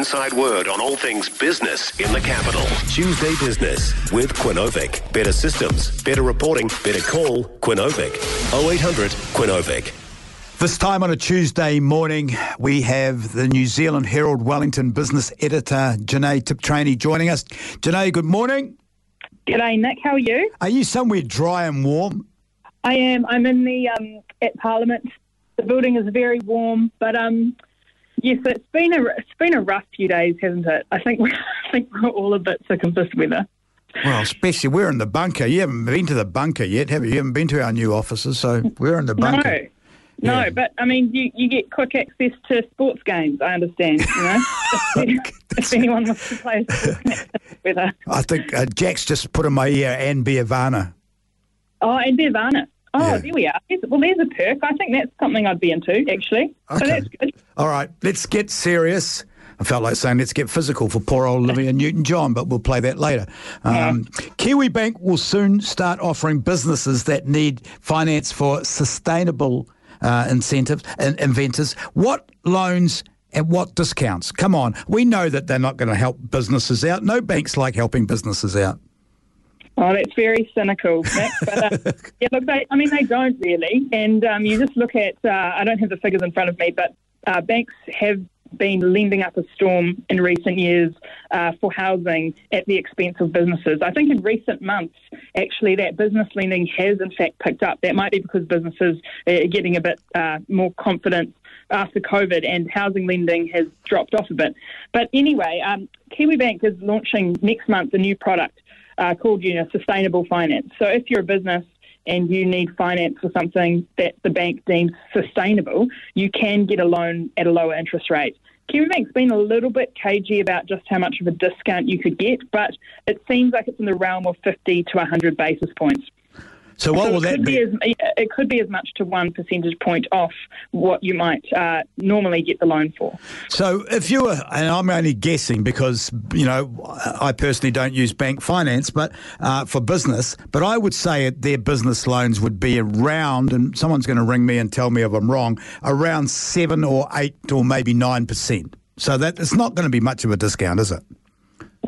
inside word on all things business in the capital. Tuesday Business with Quinovic. Better systems, better reporting, better call Quinovic. 0800 Quinovic. This time on a Tuesday morning, we have the New Zealand Herald Wellington business editor, Jenée Tibshraeny, joining us. Jenée, good morning. G'day, Nick. How are you? Are you somewhere dry and warm? I am. I'm in the um, at Parliament. The building is very warm, but um, yes, it's been a it's been a rough few days, hasn't it? I think we're, I think we're all a bit sick of this weather. Well, especially we're in the bunker. You haven't been to the bunker yet, have you? You haven't been to our new offices, so we're in the bunker. No. No, Yeah. but I mean, you, you get quick access to sports games. I understand. You know, if, if anyone wants to play a sports weather. I think uh, Jack's just put in my ear and Biavana. Oh, and Nirvana. Oh, Yeah. there we are. Well, there's a perk. I think that's something I'd be into, actually. So Okay. that's good. All right, let's get serious. I felt like saying let's get physical for poor old Olivia Newton John, but we'll play that later. Um, Kiwi Bank will soon start offering businesses that need finance for sustainable uh, incentives and inventors. What loans and what discounts? Come on, we know that they're not going to help businesses out. No banks like helping businesses out. Oh, that's very cynical, Nick. But, uh, yeah, look, they, I mean, they don't really. And um, you just look at, uh, I don't have the figures in front of me, but uh, banks have been lending up a storm in recent years uh, for housing at the expense of businesses. I think in recent months, actually, that business lending has in fact picked up. That might be because businesses are getting a bit uh, more confident after COVID and housing lending has dropped off a bit. But anyway, um, Kiwi Bank is launching next month a new product uh, called you know sustainable finance. So if you're a business and you need finance for something that the bank deems sustainable, you can get a loan at a lower interest rate. Kiwi Bank's been a little bit cagey about just how much of a discount you could get, but it seems like it's in the realm of 50 to 100 basis points. So what So will that could be? as, it could be as much to one percentage point off what you might uh, normally get the loan for. So if you were, and I'm only guessing because, you know, I personally don't use bank finance, but uh, for business, but I would say that their business loans would be around, and someone's going to ring me and tell me if I'm wrong, around seven or eight or maybe 9%. So that it's not going to be much of a discount, is it?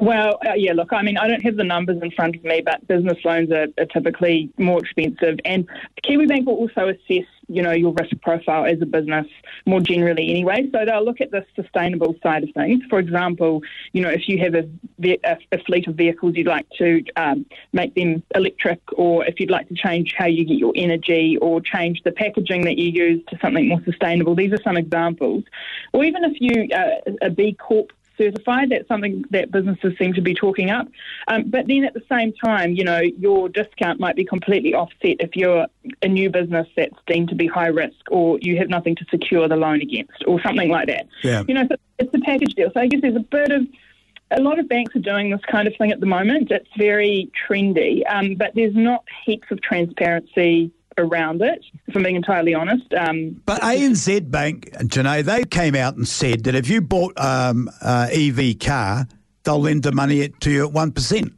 Well, uh, yeah, look, I mean, I don't have the numbers in front of me, but business loans are, are typically more expensive. And Kiwi Bank will also assess, you know, your risk profile as a business more generally anyway. So they'll look at the sustainable side of things. For example, you know, if you have a, ve- a, a fleet of vehicles, you'd like to um, make them electric, or if you'd like to change how you get your energy, or change the packaging that you use to something more sustainable. These are some examples. Or even if you uh, a B Corp certified. That's something that businesses seem to be talking up. Um, but then at the same time, you know, your discount might be completely offset if you're a new business that's deemed to be high risk or you have nothing to secure the loan against or something like that. Yeah. You know, so it's a package deal. So I guess there's a bit of a lot of banks are doing this kind of thing at the moment. It's very trendy, um, but there's not heaps of transparency around it, if I'm being entirely honest. Um, But ANZ Bank, Jenée, they came out and said that if you bought um, uh, EV car, they'll lend the money to you at 1%.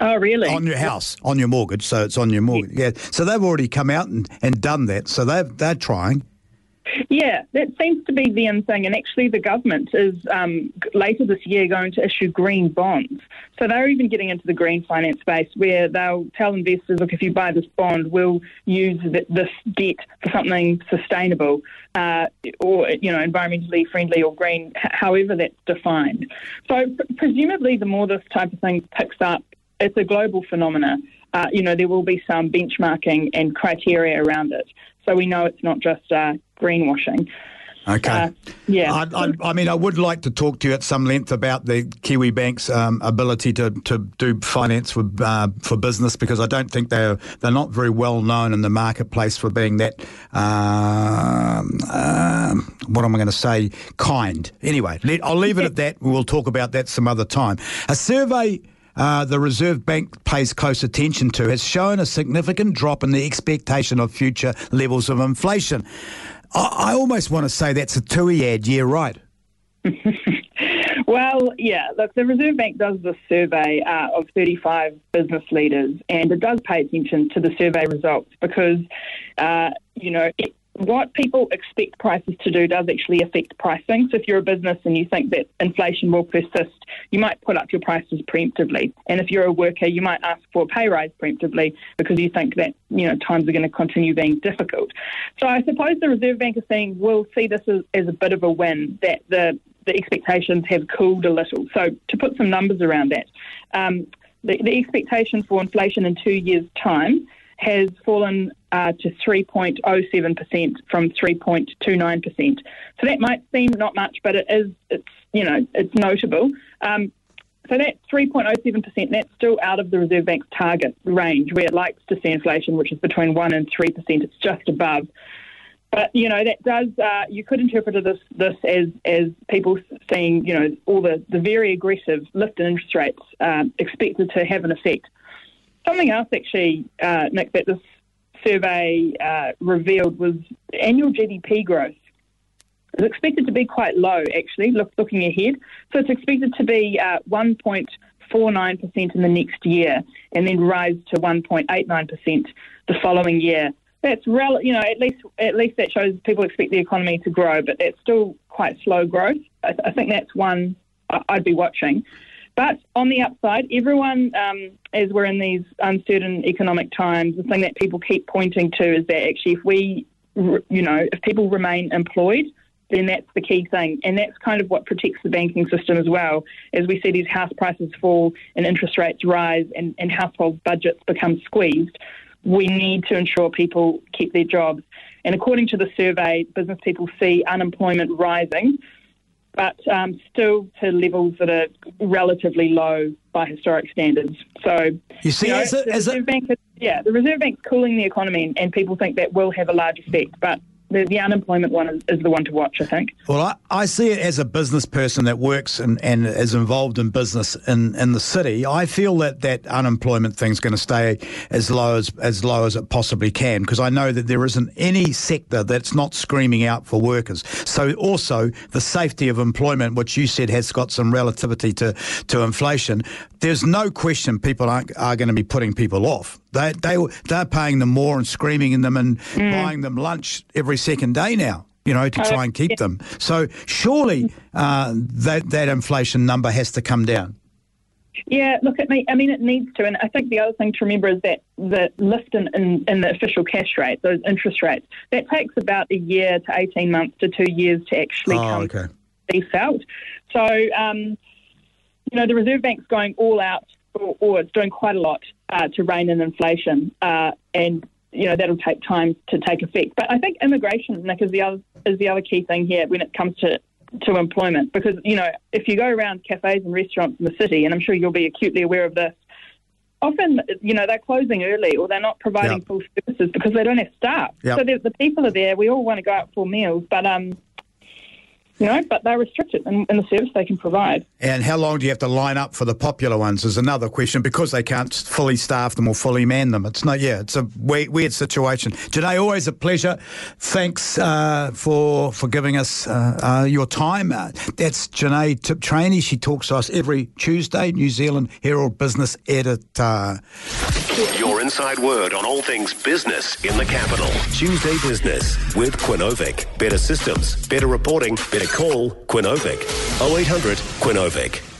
oh, really? on your house, on your mortgage. So it's on your mortgage. Yeah. So they've already come out and, and done that. So they've, they're trying. Yeah, that seems to be the end thing. And actually, the government is um, later this year going to issue green bonds. So they're even getting into the green finance space where they'll tell investors, look, if you buy this bond, we'll use this debt for something sustainable uh, or, you know, environmentally friendly or green, however that's defined. So pr- presumably, the more this type of thing picks up, it's a global phenomena. Uh, you know, there will be some benchmarking and criteria around it. So we know it's not just uh, greenwashing. Okay. Uh, yeah. I, I, I mean, I would like to talk to you at some length about the Kiwi Bank's um, ability to, to do finance for uh, for business because I don't think they're they're not very well known in the marketplace for being that um, um, what am I going to say kind. Anyway, let, I'll leave it at that. We'll talk about that some other time. A survey. Uh, the Reserve Bank pays close attention to has shown a significant drop in the expectation of future levels of inflation. I, almost want to say that's a TUI ad, yeah, right. Well, yeah, look, the Reserve Bank does this survey uh, of 35 business leaders, and it does pay attention to the survey results because, uh, you know, it, what people expect prices to do does actually affect pricing. So if you're a business and you think that inflation will persist, you might put up your prices preemptively. And if you're a worker, you might ask for a pay rise preemptively because you think that you know times are going to continue being difficult. So I suppose the Reserve Bank is saying we'll see this as, as a bit of a win that the the expectations have cooled a little. So to put some numbers around that, um, the, the expectation for inflation in two years' time has fallen uh, to 3.07% from 3.29%. So that might seem not much, but it is, it's, you know, it's notable. Um, so that 3.07%, that's still out of the Reserve Bank's target range where it likes to see inflation, which is between 1 and 3%. It's just above. But you know that does uh, you could interpret this this as as people seeing you know all the, the very aggressive lift in interest rates uh, expected to have an effect Something else, actually, uh, Nick, that this survey uh, revealed was annual GDP growth is expected to be quite low, actually, look, looking ahead. So it's expected to be uh, 1.49% in the next year and then rise to 1.89% the following year. That's rel- you know, at least at least that shows people expect the economy to grow, but that's still quite slow growth. I, th- I think that's one I'd be watching. But on the upside, everyone, um, as we're in these uncertain economic times, the thing that people keep pointing to is that actually, if we, you know, if people remain employed, then that's the key thing. And that's kind of what protects the banking system as well. As we see these house prices fall and interest rates rise and, and household budgets become squeezed, we need to ensure people keep their jobs. And according to the survey, business people see unemployment rising but um, still to levels that are relatively low by historic standards. So you see, you know, the Reserve Bank is, yeah, the Reserve Bank's cooling the economy, and, and people think that will have a large effect, but the, the unemployment one is, is, the one to watch, I think. Well, I, I see it as a business person that works and, and is involved in business in, in the city. I feel that that unemployment thing is going to stay as low as, as low as it possibly can because I know that there isn't any sector that's not screaming out for workers. So also the safety of employment, which you said has got some relativity to, to inflation, there's no question people aren't, are going to be putting people off. They they they're paying them more and screaming in them and mm. buying them lunch every second day now. You know, to try and keep them. So surely uh, that that inflation number has to come down. Yeah, look at me. I mean, it needs to. And I think the other thing to remember is that the lift in, in, in, the official cash rate, those interest rates, that takes about a year to 18 months to two years to actually oh, come okay. be felt. So, um, you know, the Reserve Bank's going all out, or, or it's doing quite a lot uh, to rein in inflation, uh, and you know that'll take time to take effect. But I think immigration, Nick, is the other is the other key thing here when it comes to to employment because you know if you go around cafes and restaurants in the city, and I'm sure you'll be acutely aware of this. Often, you know, they're closing early or they're not providing yep. full services because they don't have staff. Yep. So the, the people are there. We all want to go out for meals, but um, you know, but they're restricted in, in, the service they can provide. And how long do you have to line up for the popular ones is another question because they can't fully staff them or fully man them. It's not, yeah, it's a weird, weird situation. Jenée, always a pleasure. Thanks uh, for for giving us uh, uh, your time. Uh, that's Jenée Tibshraeny. She talks to us every Tuesday, New Zealand Herald Business Editor. Your inside word on all things business in the capital. Tuesday Business with Quinovic. Better systems, better reporting, better call Quinovic. 0800 Quinovic.